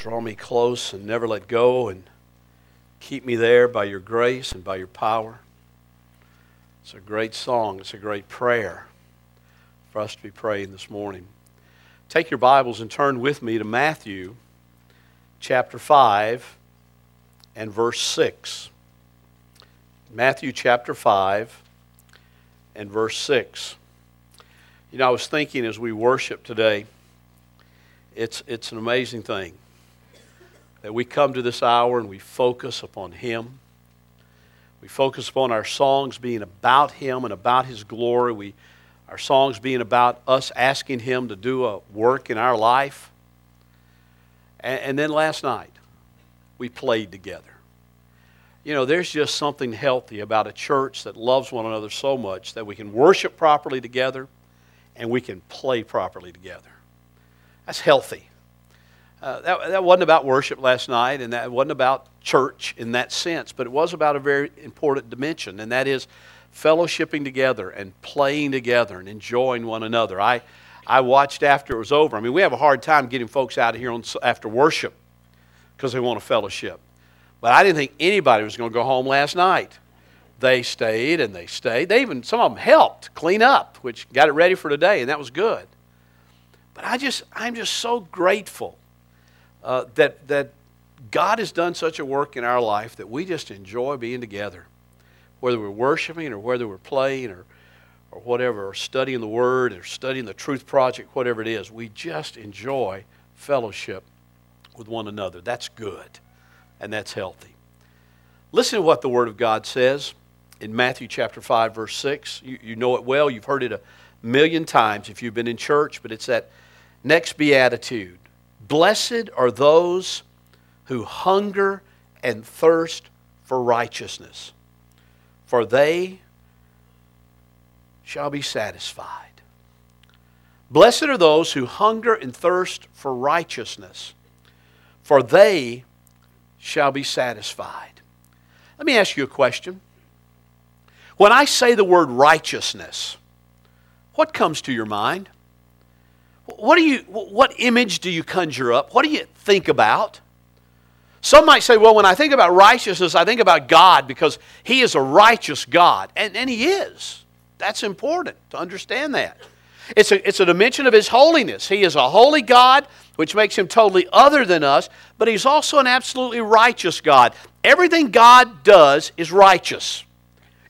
Draw me close and never let go, and keep me there by your grace and by your power. It's a great song. It's a great prayer for us to be praying this morning. Take your Bibles and turn with me to Matthew chapter 5 and verse 6. Matthew chapter 5 and verse 6. You know, I was thinking as we worship today, it's, it's an amazing thing that we come to this hour and we focus upon Him. We focus upon our songs being about Him and about His glory. We, our songs being about us asking Him to do a work in our life. And, and then last night, we played together. You know, there's just something healthy about a church that loves one another so much that we can worship properly together and we can play properly together. That's healthy. Uh, that, that wasn't about worship last night, and that wasn't about church in that sense, but it was about a very important dimension, and that is fellowshipping together and playing together and enjoying one another. I, I watched after it was over. I mean, we have a hard time getting folks out of here on, after worship because they want a fellowship. But I didn't think anybody was going to go home last night. They stayed and they stayed. They even, some of them helped clean up, which got it ready for today, and that was good. But I just, I'm just so grateful uh, that, that God has done such a work in our life that we just enjoy being together. Whether we're worshiping or whether we're playing or, or whatever, or studying the Word or studying the Truth Project, whatever it is, we just enjoy fellowship with one another. That's good and that's healthy. Listen to what the Word of God says in Matthew chapter 5, verse 6. You, you know it well, you've heard it a million times if you've been in church, but it's that next beatitude Blessed are those who hunger and thirst for righteousness, for they shall be satisfied. Blessed are those who hunger and thirst for righteousness, for they shall be satisfied. Let me ask you a question. When I say the word righteousness, what comes to your mind? What, do you, what image do you conjure up? What do you think about? Some might say, well, when I think about righteousness, I think about God because He is a righteous God. And, and He is. That's important to understand that. It's a, it's a dimension of His holiness. He is a holy God, which makes Him totally other than us, but He's also an absolutely righteous God. Everything God does is righteous,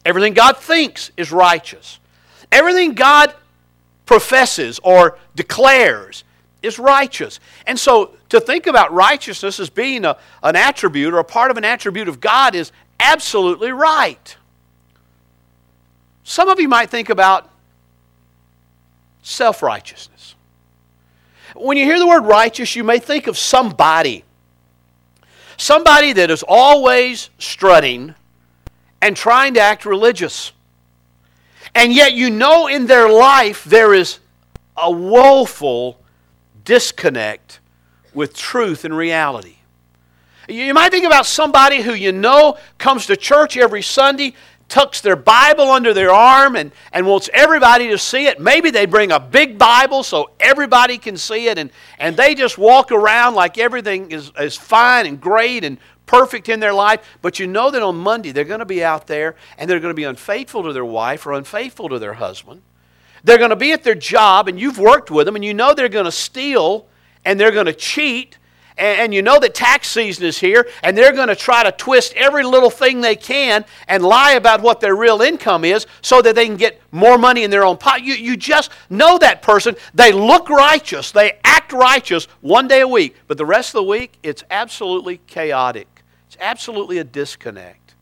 everything God thinks is righteous. Everything God professes or declares is righteous. And so to think about righteousness as being a, an attribute or a part of an attribute of God is absolutely right. Some of you might think about self righteousness. When you hear the word righteous, you may think of somebody. Somebody that is always strutting and trying to act religious. And yet, you know, in their life, there is a woeful disconnect with truth and reality. You might think about somebody who you know comes to church every Sunday, tucks their Bible under their arm, and, and wants everybody to see it. Maybe they bring a big Bible so everybody can see it, and, and they just walk around like everything is, is fine and great and perfect in their life, but you know that on Monday they're going to be out there and they're going to be unfaithful to their wife or unfaithful to their husband. They're going to be at their job and you've worked with them and you know they're going to steal and they're going to cheat and, you know that tax season is here and they're going to try to twist every little thing they can and lie about what their real income is so that they can get more money in their own pocket. You, you just know that person. They look righteous, they act righteous one day a week, but the rest of the week it's absolutely chaotic absolutely a disconnect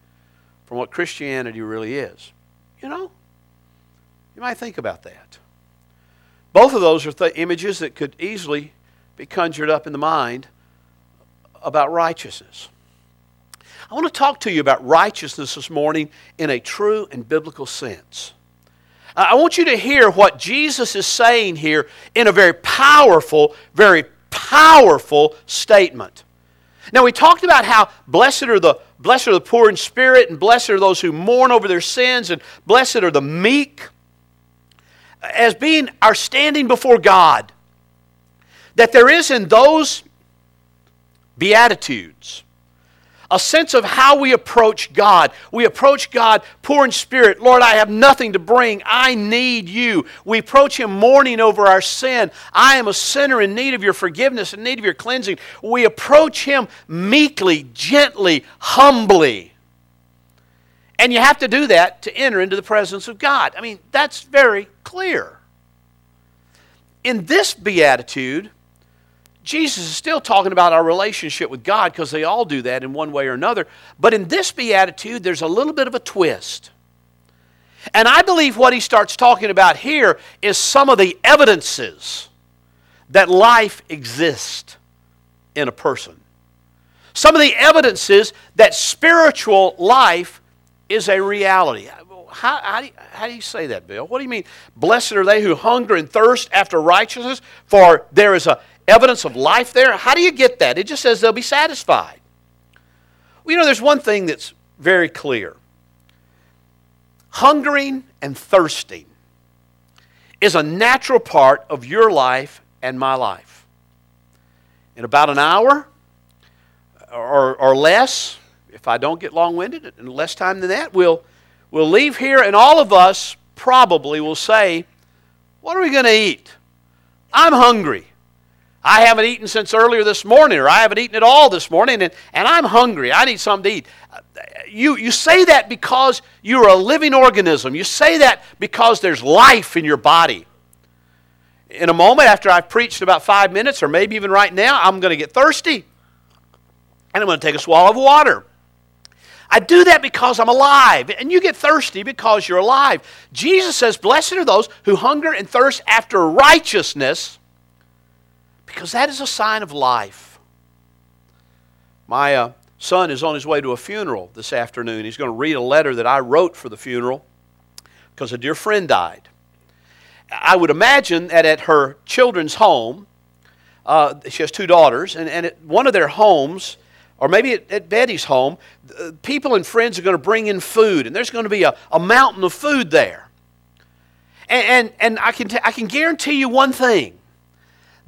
from what Christianity really is. You know? You might think about that. Both of those are th- images that could easily be conjured up in the mind about righteousness. I want to talk to you about righteousness this morning in a true and biblical sense. I want you to hear what Jesus is saying here in a very powerful, very powerful statement. Now we talked about how blessed are the blessed are the poor in spirit, and blessed are those who mourn over their sins, and blessed are the meek, as being our standing before God. That there is in those Beatitudes a sense of how we approach God. We approach God poor in spirit. Lord, I have nothing to bring. I need you. We approach Him mourning over our sin. I am a sinner in need of your forgiveness, in need of your cleansing. We approach Him meekly, gently, humbly. And you have to do that to enter into the presence of God. I mean, that's very clear. In this beatitude, Jesus is still talking about our relationship with God because they all do that in one way or another. But in this beatitude, there's a little bit of a twist. And I believe what he starts talking about here is some of the evidences that life exists in a person. Some of the evidences that spiritual life is a reality. How, how, do you, how do you say that, Bill? What do you mean? Blessed are they who hunger and thirst after righteousness, for there is a evidence of life there? How do you get that? It just says they'll be satisfied. Well, you know, there's one thing that's very clear hungering and thirsting is a natural part of your life and my life. In about an hour or, or less, if I don't get long winded, in less time than that, we'll, we'll leave here and all of us probably will say, What are we going to eat? I'm hungry. I haven't eaten since earlier this morning, or I haven't eaten at all this morning, and, and I'm hungry. I need something to eat. You, you say that because you're a living organism. You say that because there's life in your body. In a moment, after I've preached about five minutes, or maybe even right now, I'm going to get thirsty, and I'm going to take a swallow of water. I do that because I'm alive. And you get thirsty because you're alive. Jesus says, Blessed are those who hunger and thirst after righteousness, because that is a sign of life. My uh, son is on his way to a funeral this afternoon. He's going to read a letter that I wrote for the funeral because a dear friend died. I would imagine that at her children's home, uh, she has two daughters, and, and at one of their homes, or maybe at, at Betty's home, uh, people and friends are going to bring in food, and there's going to be a, a mountain of food there. And, and, and I, can t- I can guarantee you one thing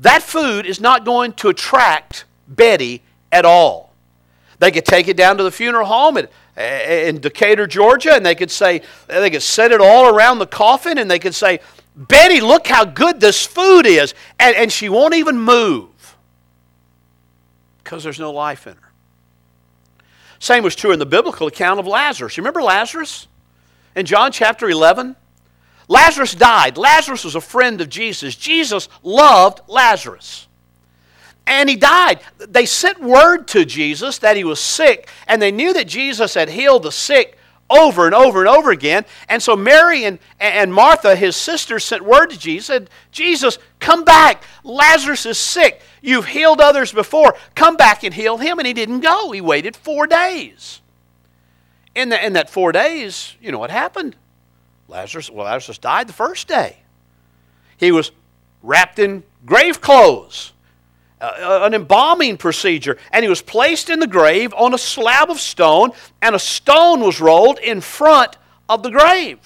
that food is not going to attract Betty at all. They could take it down to the funeral home in, eh, in Decatur, Georgia, and they could say, they could set it all around the coffin, and they could say, Betty, look how good this food is. And, and she won't even move because there's no life in her. Same was true in the biblical account of Lazarus. You remember Lazarus? In John chapter 11, Lazarus died. Lazarus was a friend of Jesus. Jesus loved Lazarus. And he died. They sent word to Jesus that he was sick, and they knew that Jesus had healed the sick over and over and over again. And so Mary and, and Martha, his sisters, sent word to Jesus, said, Jesus, come back. Lazarus is sick. You've healed others before. Come back and heal him. And he didn't go. He waited four days. In, the, in that four days, you know what happened? Lazarus, well, Lazarus died the first day. He was wrapped in grave clothes, uh, uh, an embalming procedure, and he was placed in the grave on a slab of stone, and a stone was rolled in front of the grave.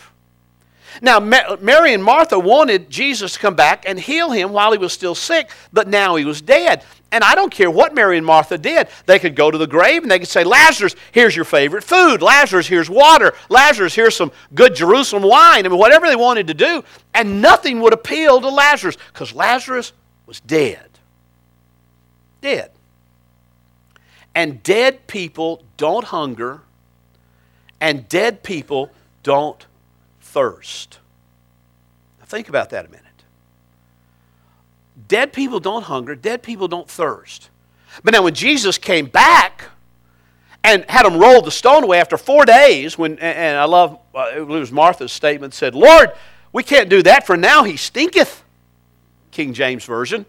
Now, Mary and Martha wanted Jesus to come back and heal him while he was still sick, but now he was dead. And I don't care what Mary and Martha did. They could go to the grave and they could say, Lazarus, here's your favorite food. Lazarus, here's water. Lazarus, here's some good Jerusalem wine. I mean, whatever they wanted to do. And nothing would appeal to Lazarus because Lazarus was dead. Dead. And dead people don't hunger, and dead people don't thirst. Now, think about that a minute. Dead people don't hunger, dead people don't thirst. But now, when Jesus came back and had them roll the stone away after four days, when, and I love, uh, it was Martha's statement, said, Lord, we can't do that, for now he stinketh. King James Version.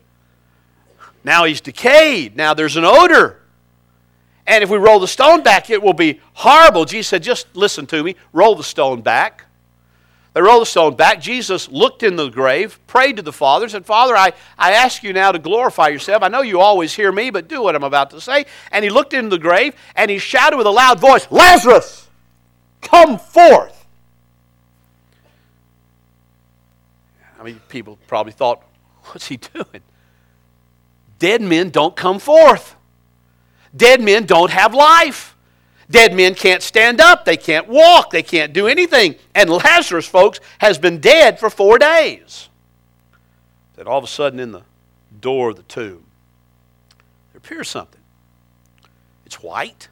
Now he's decayed. Now there's an odor. And if we roll the stone back, it will be horrible. Jesus said, Just listen to me. Roll the stone back. They rolled the stone back. Jesus looked in the grave, prayed to the Father, said, Father, I, I ask you now to glorify yourself. I know you always hear me, but do what I'm about to say. And he looked into the grave and he shouted with a loud voice, Lazarus, come forth. I mean, people probably thought, what's he doing? Dead men don't come forth. dead men don't have life. Dead men can't stand up, they can't walk, they can't do anything. And Lazarus, folks, has been dead for four days. That all of a sudden in the door of the tomb, there appears something. It's white.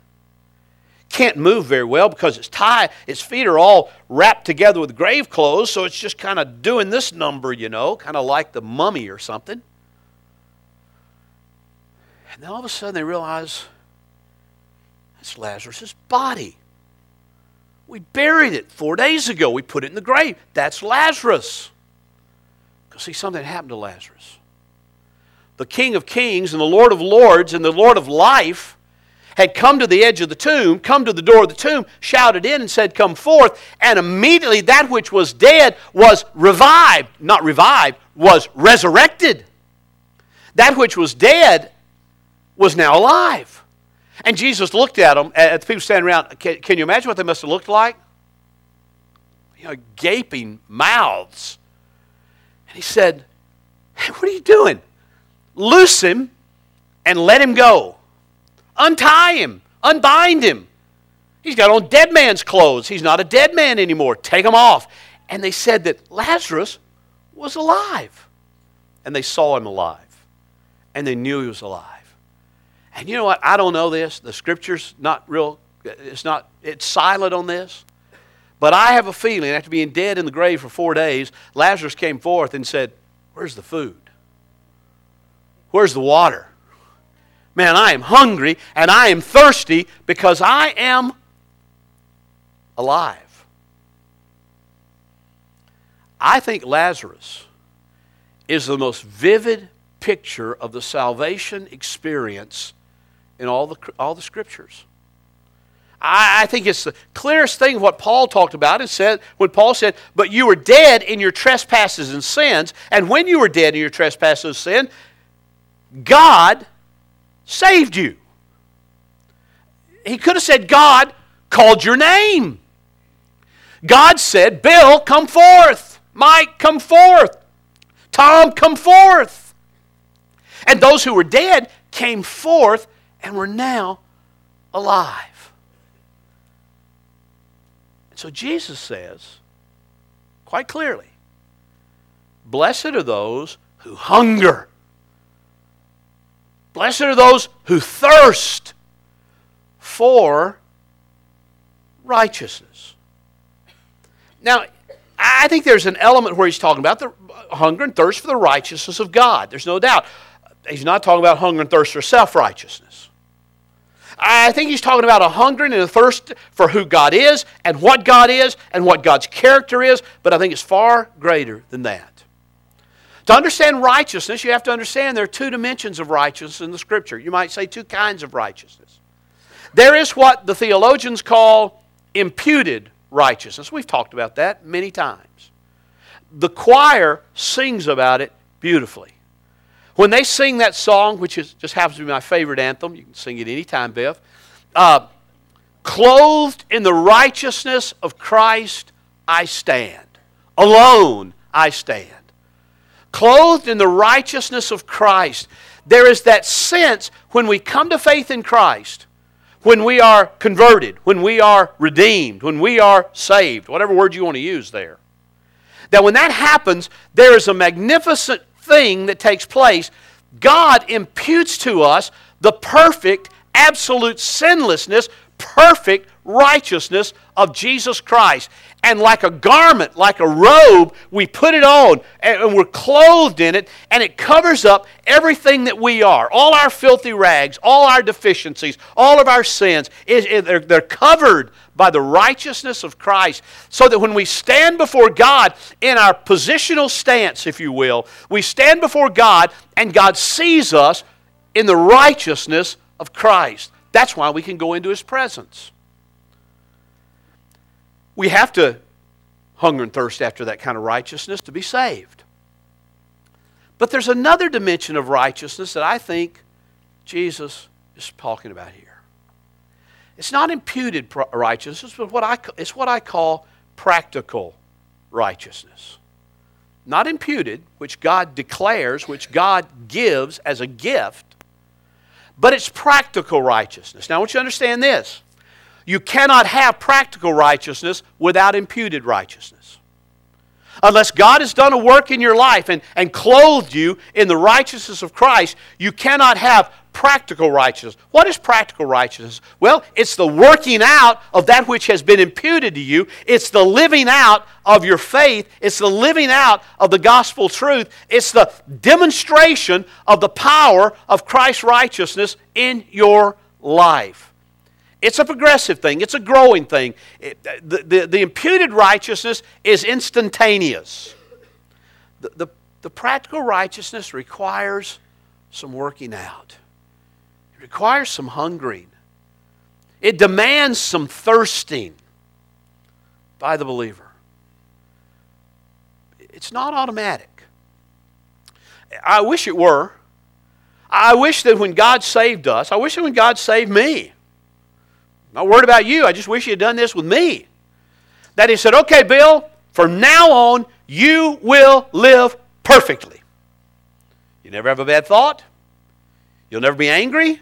Can't move very well because its tie, its feet are all wrapped together with grave clothes, so it's just kind of doing this number, you know, kind of like the mummy or something. And then all of a sudden they realize it's Lazarus' body. We buried it four days ago. We put it in the grave. That's Lazarus. Because see, something happened to Lazarus. The King of Kings and the Lord of Lords and the Lord of Life had come to the edge of the tomb, come to the door of the tomb, shouted in and said, Come forth. And immediately that which was dead was revived. Not revived, was resurrected. That which was dead was now alive. And Jesus looked at them, at the people standing around. Can, can you imagine what they must have looked like? You know, gaping mouths. And he said, Hey, what are you doing? Loose him and let him go. Untie him, unbind him. He's got on dead man's clothes. He's not a dead man anymore. Take him off. And they said that Lazarus was alive. And they saw him alive. And they knew he was alive. And you know what? I don't know this. The scripture's not real, it's not, it's silent on this. But I have a feeling after being dead in the grave for four days, Lazarus came forth and said, Where's the food? Where's the water? Man, I am hungry and I am thirsty because I am alive. I think Lazarus is the most vivid picture of the salvation experience in all the, all the scriptures. I, I think it's the clearest thing what Paul talked about and said when Paul said, But you were dead in your trespasses and sins, and when you were dead in your trespasses and sin, God saved you. He could have said, God called your name. God said, Bill, come forth. Mike, come forth. Tom, come forth. And those who were dead came forth and we're now alive. And so Jesus says, quite clearly, Blessed are those who hunger Blessed are those who thirst for righteousness. Now, I think there's an element where he's talking about the hunger and thirst for the righteousness of God. There's no doubt. He's not talking about hunger and thirst for self righteousness. I think he's talking about a hunger and a thirst for who God is and what God is and what God's character is, but I think it's far greater than that. To understand righteousness, you have to understand there are two dimensions of righteousness in the Scripture. You might say two kinds of righteousness. There is what the theologians call imputed righteousness. We've talked about that many times. The choir sings about it beautifully. When they sing that song, which is, just happens to be my favorite anthem, you can sing it anytime, Biff. Uh, Clothed in the righteousness of Christ, I stand. Alone, I stand clothed in the righteousness of Christ. There is that sense when we come to faith in Christ, when we are converted, when we are redeemed, when we are saved, whatever word you want to use there, that when that happens, there is a magnificent thing that takes place. God imputes to us the perfect, absolute sinlessness, perfect righteousness of Jesus Christ and like a garment, like a robe, we put it on and we're clothed in it, and it covers up everything that we are. All our filthy rags, all our deficiencies, all of our sins, they're covered by the righteousness of Christ. So that when we stand before God in our positional stance, if you will, we stand before God and God sees us in the righteousness of Christ. That's why we can go into His presence. We have to hunger and thirst after that kind of righteousness to be saved. But there's another dimension of righteousness that I think Jesus is talking about here. It's not imputed righteousness, but what I, it's what I call practical righteousness. Not imputed, which God declares, which God gives as a gift, but it's practical righteousness. Now, I want you to understand this. You cannot have practical righteousness without imputed righteousness. Unless God has done a work in your life and, and clothed you in the righteousness of Christ, you cannot have practical righteousness. What is practical righteousness? Well, it's the working out of that which has been imputed to you. It's the living out of your faith. It's the living out of the gospel truth. It's the demonstration of the power of Christ's righteousness in your life. It's a progressive thing, it's a growing thing. It, the, the, the, imputed righteousness is instantaneous. The, the, the practical righteousness requires some working out it requires some hungering, it demands some thirsting by the believer. It's not automatic. I wish it were. I wish that when God saved us, I wish that when God saved me, not worried about you, I just wish you had done this with me. That He said, okay, Bill, from now on, you will live perfectly. You never have a bad thought. You'll never be angry.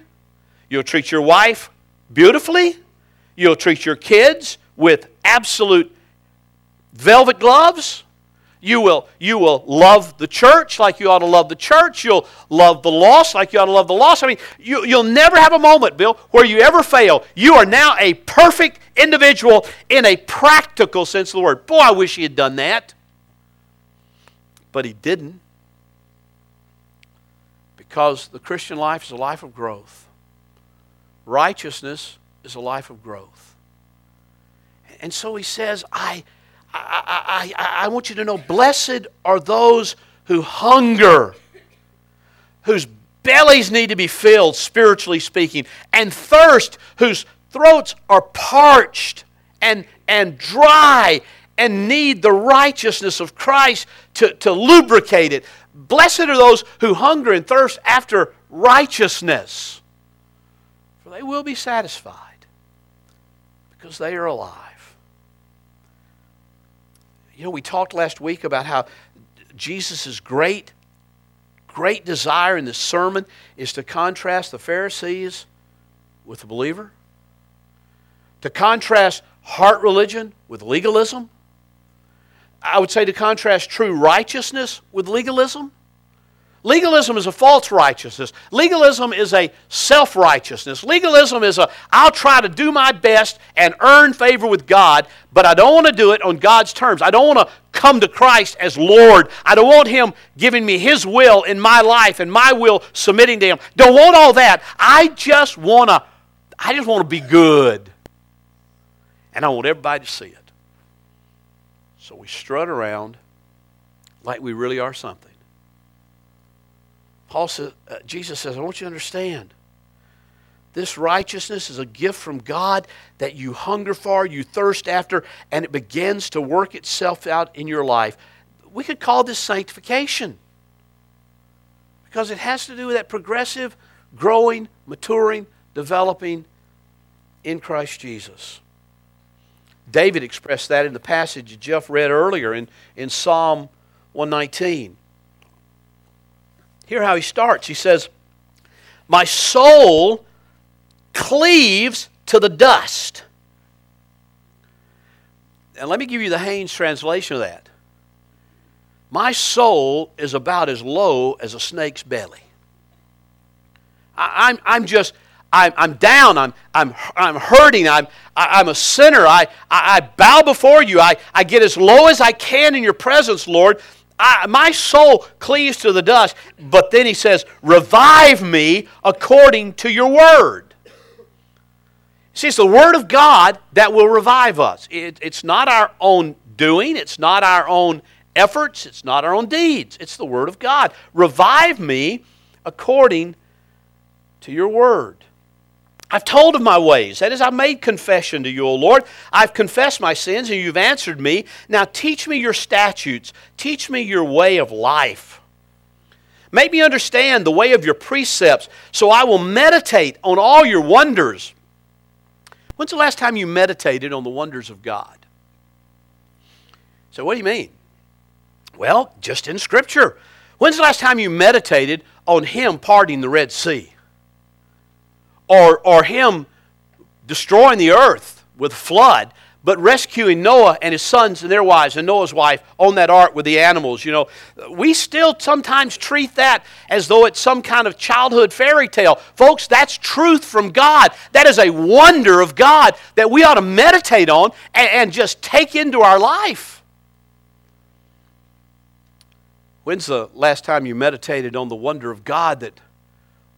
You'll treat your wife beautifully. You'll treat your kids with absolute velvet gloves. You will, you will love the church like you ought to love the church. You'll love the lost like you ought to love the lost. I mean, you, you'll never have a moment, Bill, where you ever fail. You are now a perfect individual in a practical sense of the word. Boy, I wish he had done that. But he didn't. Because the Christian life is a life of growth. Righteousness is a life of growth. And so he says, I, I, I, I want you to know, blessed are those who hunger, whose bellies need to be filled, spiritually speaking, and thirst, whose throats are parched and, and dry and need the righteousness of Christ to, to lubricate it. Blessed are those who hunger and thirst after righteousness for they will be satisfied because they are alive. You know, we talked last week about how Jesus' great, great desire in this sermon is to contrast the Pharisees with the believer, to contrast heart religion with legalism. I would say to contrast true righteousness with legalism. Legalism is a false righteousness. Legalism is a self righteousness. Legalism is a, I'll try to do my best and earn favor with God, but I don't want to do it on God's terms. I don't want to come to Christ as Lord. I don't want Him giving me His will in my life and my will submitting to Him. Don't want all that. I just want to, I just want to be good. And I want everybody to see it. So we strut around like we really are something. Paul says, uh, Jesus says, I want you to understand. This righteousness is a gift from God that you hunger for, you thirst after, and it begins to work itself out in your life. We could call this sanctification because it has to do with that progressive, growing, maturing, developing in Christ Jesus. David expressed that in the passage Jeff read earlier in, in Psalm 119. Hear how he starts. He says, My soul cleaves to the dust. And let me give you the Haynes translation of that. My soul is about as low as a snake's belly. I, am I'm, I'm just, I'm, I'm down. I'm, I'm, I'm hurting. I'm, I, am i am a sinner. I, I, I bow before you. I, I get as low as I can in your presence, Lord. I, my soul cleaves to the dust. But then he says, Revive me according to your word. See, it's the word of God that will revive us. It, it's not our own doing, it's not our own efforts, it's not our own deeds. It's the word of God. Revive me according to your word. I've told of my ways. That is, I've made confession to you, O Lord. I've confessed my sins, and you've answered me. Now teach me your statutes. Teach me your way of life. Make me understand the way of your precepts, so I will meditate on all your wonders. When's the last time you meditated on the wonders of God? So, what do you mean? Well, just in Scripture. When's the last time you meditated on Him parting the Red Sea? Or, or him destroying the earth with flood, but rescuing Noah and his sons and their wives and Noah's wife on that ark with the animals, you know, we still sometimes treat that as though it's some kind of childhood fairy tale. Folks, that's truth from God. That is a wonder of God that we ought to meditate on and, and just take into our life. When's the last time you meditated on the wonder of God that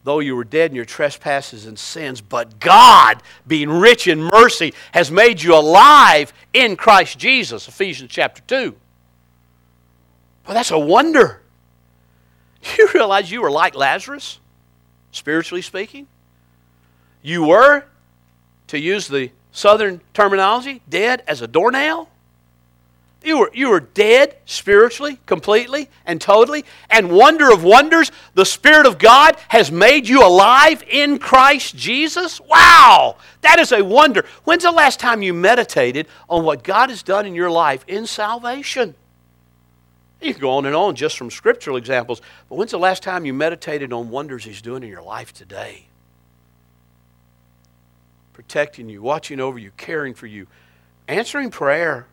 though you were dead in your trespasses and sins, but God, being rich in mercy, has made you alive in Christ Jesus. Ephesians chapter 2. Well, that's a wonder. You realize you were like Lazarus, spiritually speaking? You were, to use the southern terminology, dead as a doornail? You were, you were dead spiritually, completely, and totally. And wonder of wonders, the Spirit of God has made you alive in Christ Jesus. Wow! That is a wonder. When's the last time you meditated on what God has done in your life in salvation? You can go on and on just from scriptural examples, but when's the last time you meditated on wonders He's doing in your life today? Protecting you, watching over you, caring for you, answering prayer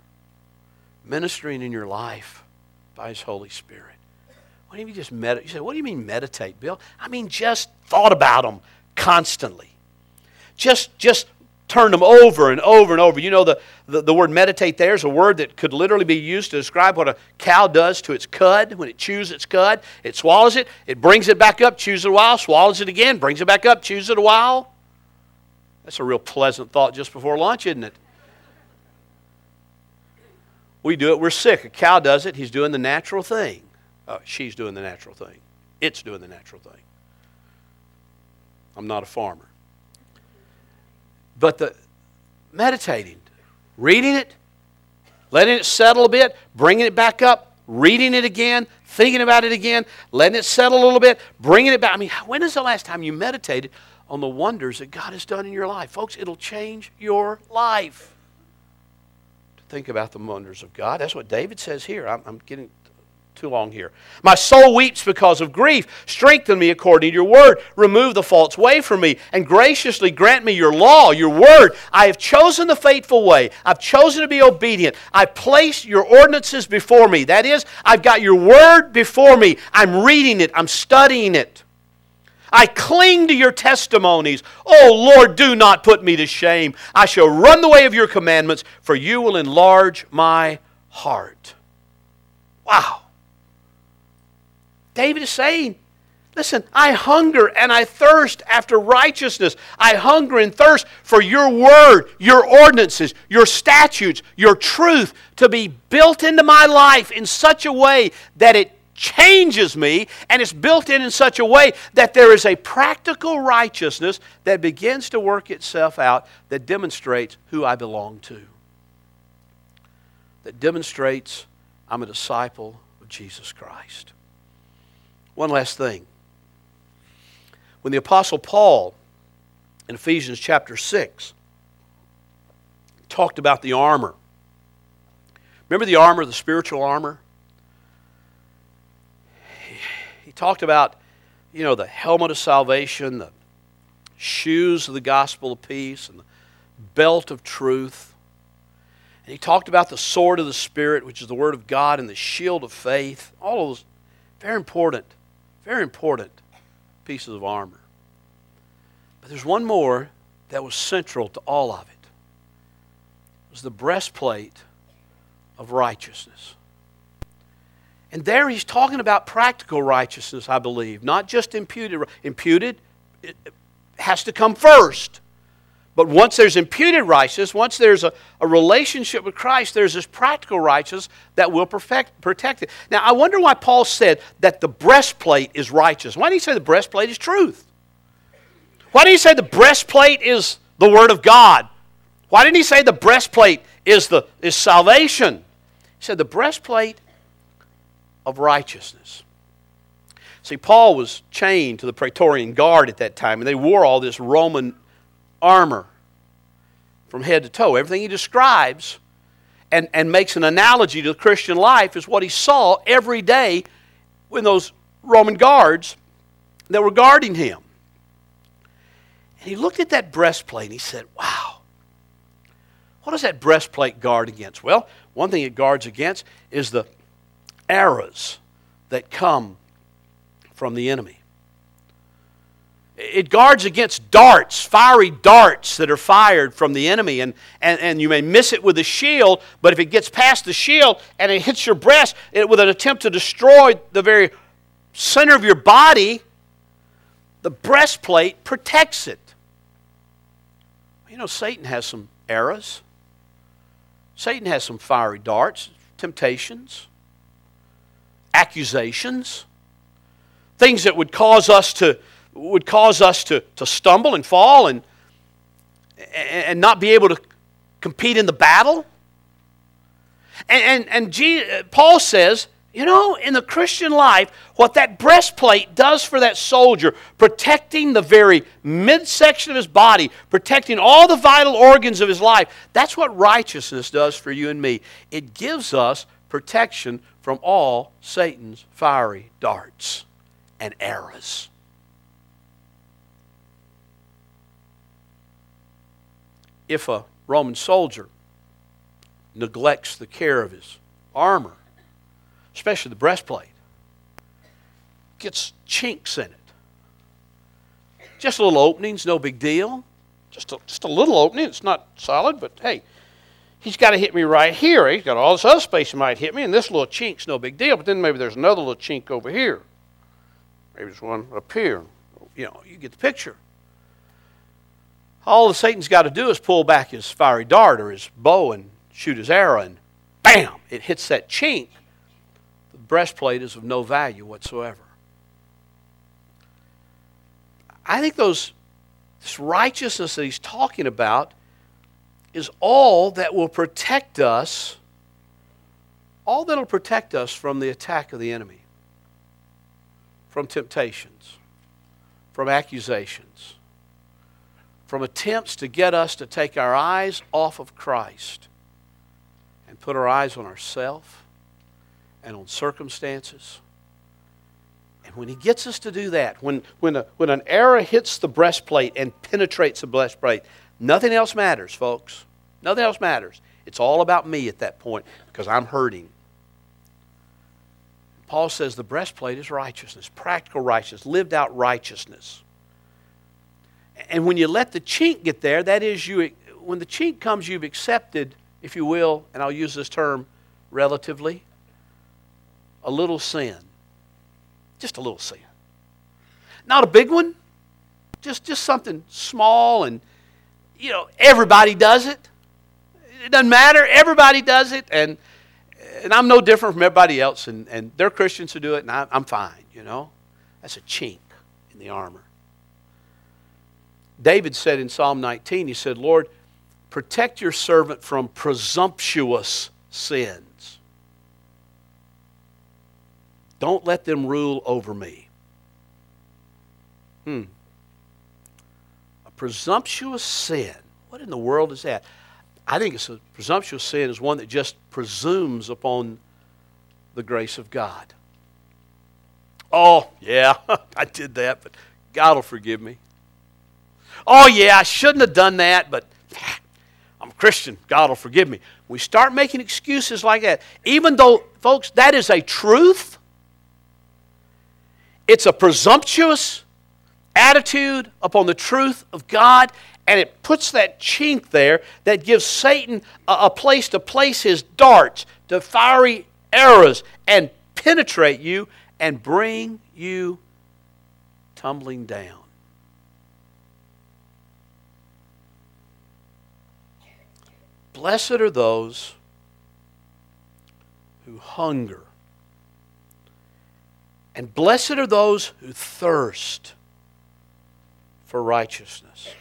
ministering in your life by His Holy Spirit. What do you mean just meditate? You say, what do you mean meditate, Bill? I mean just thought about them constantly. Just, just turn them over and over and over. You know, the, the, the, word meditate there is a word that could literally be used to describe what a cow does to its cud. When it chews its cud, it swallows it, it brings it back up, chews it a while, swallows it again, brings it back up, chews it a while. That's a real pleasant thought just before lunch, isn't it? We do it, we're sick. A cow does it, he's doing the natural thing. Uh, she's doing the natural thing. It's doing the natural thing. I'm not a farmer. But the meditating, reading it, letting it settle a bit, bringing it back up, reading it again, thinking about it again, letting it settle a little bit, bringing it back. I mean, when is the last time you meditated on the wonders that God has done in your life? Folks, it'll change your life think about the wonders of God. That's what David says here. I'm, I'm getting too long here. My soul weeps because of grief. Strengthen me according to your word. Remove the false way from me and graciously grant me your law, your word. I have chosen the faithful way. I've chosen to be obedient. I've placed your ordinances before me. That is, I've got your word before me. I'm reading it, I'm studying it. I cling to your testimonies. Oh Lord, do not put me to shame. I shall run the way of your commandments, for you will enlarge my heart. Wow. David is saying, Listen, I hunger and I thirst after righteousness. I hunger and thirst for your word, your ordinances, your statutes, your truth to be built into my life in such a way that it changes me, and it's built in in such a way that there is a practical righteousness that begins to work itself out that demonstrates who I belong to. That demonstrates I'm a disciple of Jesus Christ. One last thing. When the Apostle Paul in Ephesians chapter 6 talked about the armor, remember the armor, the spiritual armor? He talked about, you know, the helmet of salvation, the shoes of the gospel of peace, and the belt of truth. And he talked about the sword of the Spirit, which is the Word of God, and the shield of faith. All of those very important, very important pieces of armor. But there's one more that was central to all of it. It was the breastplate of righteousness. And there he's talking about practical righteousness, I believe, not just imputed. Imputed has to come first. But once there's imputed righteousness, once there's a, a relationship with Christ, there's this practical righteousness that will perfect, protect it. Now, I wonder why Paul said that the breastplate is righteous. Why didn't he say the breastplate is truth? Why didn't he say the breastplate is the Word of God? Why didn't he say the breastplate is, the, is salvation? He said the breastplate of righteousness. See, Paul was chained to the Praetorian Guard at that time, and they wore all this Roman armor from head to toe. Everything he describes and, and makes an analogy to the Christian life is what he saw every day when those Roman guards that were guarding him. And he looked at that breastplate and he said, Wow, what does that breastplate guard against? Well, one thing it guards against is the arrows that come from the enemy. It guards against darts, fiery darts that are fired from the enemy. And, and, and you may miss it with a shield, but if it gets past the shield and it hits your breast it, with an attempt to destroy the very center of your body, the breastplate protects it. You know, Satan has some arrows. Satan has some fiery darts, temptations, accusations, things that would cause us to would cause us to, to stumble and fall and, and not be able to compete in the battle. And, and, and G, uh, Paul says you know, in the Christian life, what that breastplate does for that soldier, protecting the very midsection of his body, protecting all the vital organs of his life, that's what righteousness does for you and me. It gives us protection from all Satan's fiery darts and arrows. If a Roman soldier neglects the care of his armor, especially the breastplate, gets chinks in it. Just little openings, no big deal. Just a, just a little opening. It's not solid, but hey, he's got to hit me right here. He's got all this other space he might hit me, and this little chink's no big deal. But then maybe there's another little chink over here. Maybe there's one up here. You know, you get the picture. All the Satan's got to do is pull back his fiery dart or his bow and shoot his arrow, and bam, it hits that chink The breastplate is of no value whatsoever. I think those this righteousness that he's talking about is all that will protect us, all that will protect us from the attack of the enemy, from temptations, from accusations, from attempts to get us to take our eyes off of Christ and put our eyes on ourselves and on circumstances. And when he gets us to do that, when, when, a, when an arrow hits the breastplate and penetrates the breastplate, nothing else matters, folks. Nothing else matters. It's all about me at that point because I'm hurting. Paul says the breastplate is righteousness, practical righteousness, lived out righteousness. And when you let the chink get there, that is, you, when the chink comes, you've accepted, if you will, and I'll use this term relatively, a little sin. Just a little sin. Not a big one, just, just something small and, you know, everybody does it. It doesn't matter. Everybody does it. And, and I'm no different from everybody else. And, and they're Christians who do it, and I, I'm fine, you know. That's a chink in the armor. David said in Psalm 19, he said, Lord, protect your servant from presumptuous sins. Don't let them rule over me. Hmm. Presumptuous sin. What in the world is that? I think it's a presumptuous sin is one that just presumes upon the grace of God. Oh, yeah, I did that, but God will forgive me. Oh, yeah, I shouldn't have done that, but I'm a Christian. God will forgive me. We start making excuses like that. Even though, folks, that is a truth, it's a presumptuous attitude upon the truth of God, and it puts that chink there that gives Satan a, a place to place his darts, to fiery arrows, and penetrate you and bring you tumbling down. Blessed are those who hunger and blessed are those who thirst for righteousness,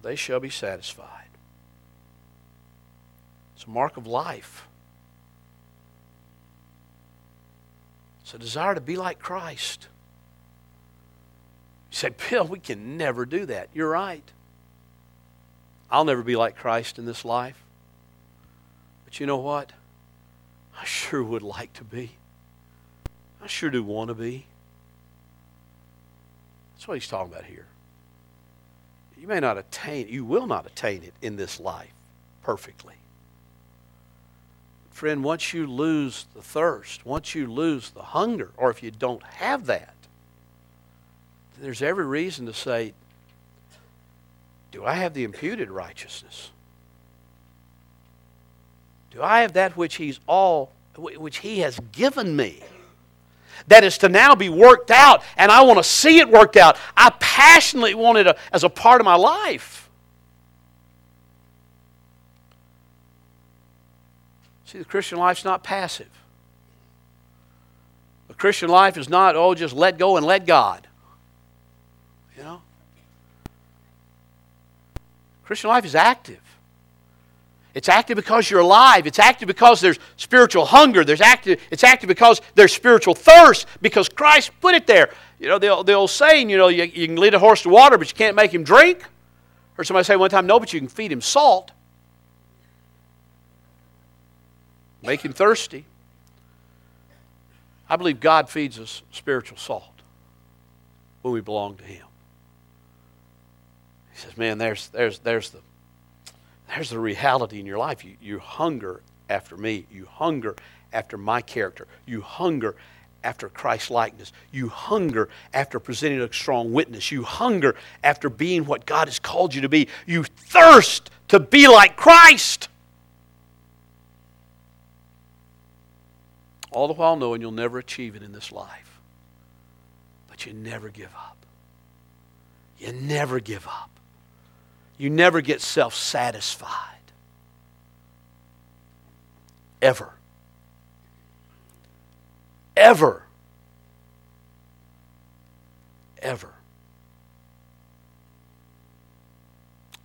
they shall be satisfied. It's a mark of life. It's a desire to be like Christ. You say, Bill, we can never do that. You're right. I'll never be like Christ in this life. But you know what? I sure would like to be. I sure do want to be. That's what he's talking about here. You may not attain, you will not attain it in this life perfectly. Friend, once you lose the thirst, once you lose the hunger, or if you don't have that, there's every reason to say, Do I have the imputed righteousness? Do I have that which He's all which He has given me? That is to now be worked out, and I want to see it worked out. I passionately want it uh, as a part of my life. See, the Christian life's not passive. The Christian life is not, oh, just let go and let God. You know? Christian life is active. It's active because you're alive. It's active because there's spiritual hunger. There's active, it's active because there's spiritual thirst because Christ put it there. You know, the, the old saying, you know, you, you can lead a horse to water, but you can't make him drink. Heard somebody say one time, no, but you can feed him salt. Make him thirsty. I believe God feeds us spiritual salt when we belong to him. He says, man, there's, there's, there's the there's the reality in your life. You, you hunger after me. You hunger after my character. You hunger after Christ likeness. You hunger after presenting a strong witness. You hunger after being what God has called you to be. You thirst to be like Christ. All the while knowing you'll never achieve it in this life. But you never give up. You never give up. You never get self satisfied. Ever. Ever. Ever.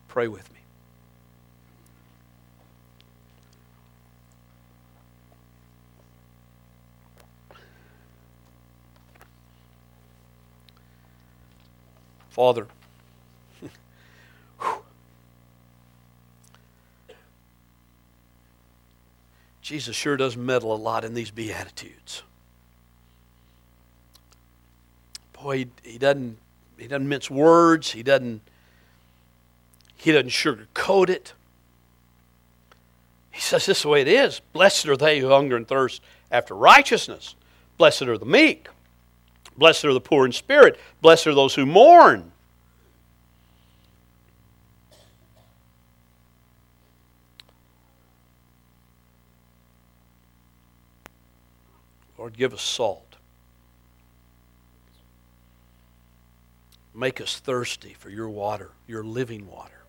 Pray with me. Father, Jesus sure does meddle a lot in these Beatitudes. Boy, he, he doesn't he doesn't mince words. He doesn't he doesn't sugarcoat it. He says this is the way it is. Blessed are they who hunger and thirst after righteousness. Blessed are the meek. Blessed are the poor in spirit. Blessed are those who mourn. Lord, give us salt. Make us thirsty for your water, your living water.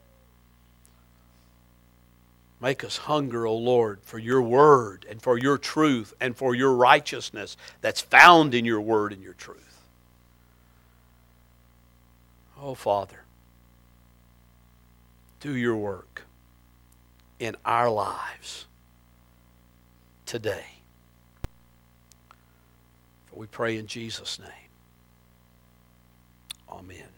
Make us hunger, O Lord, for your word and for your truth and for your righteousness that's found in your word and your truth. Oh, Father, do your work in our lives today. We pray in Jesus' name. Amen.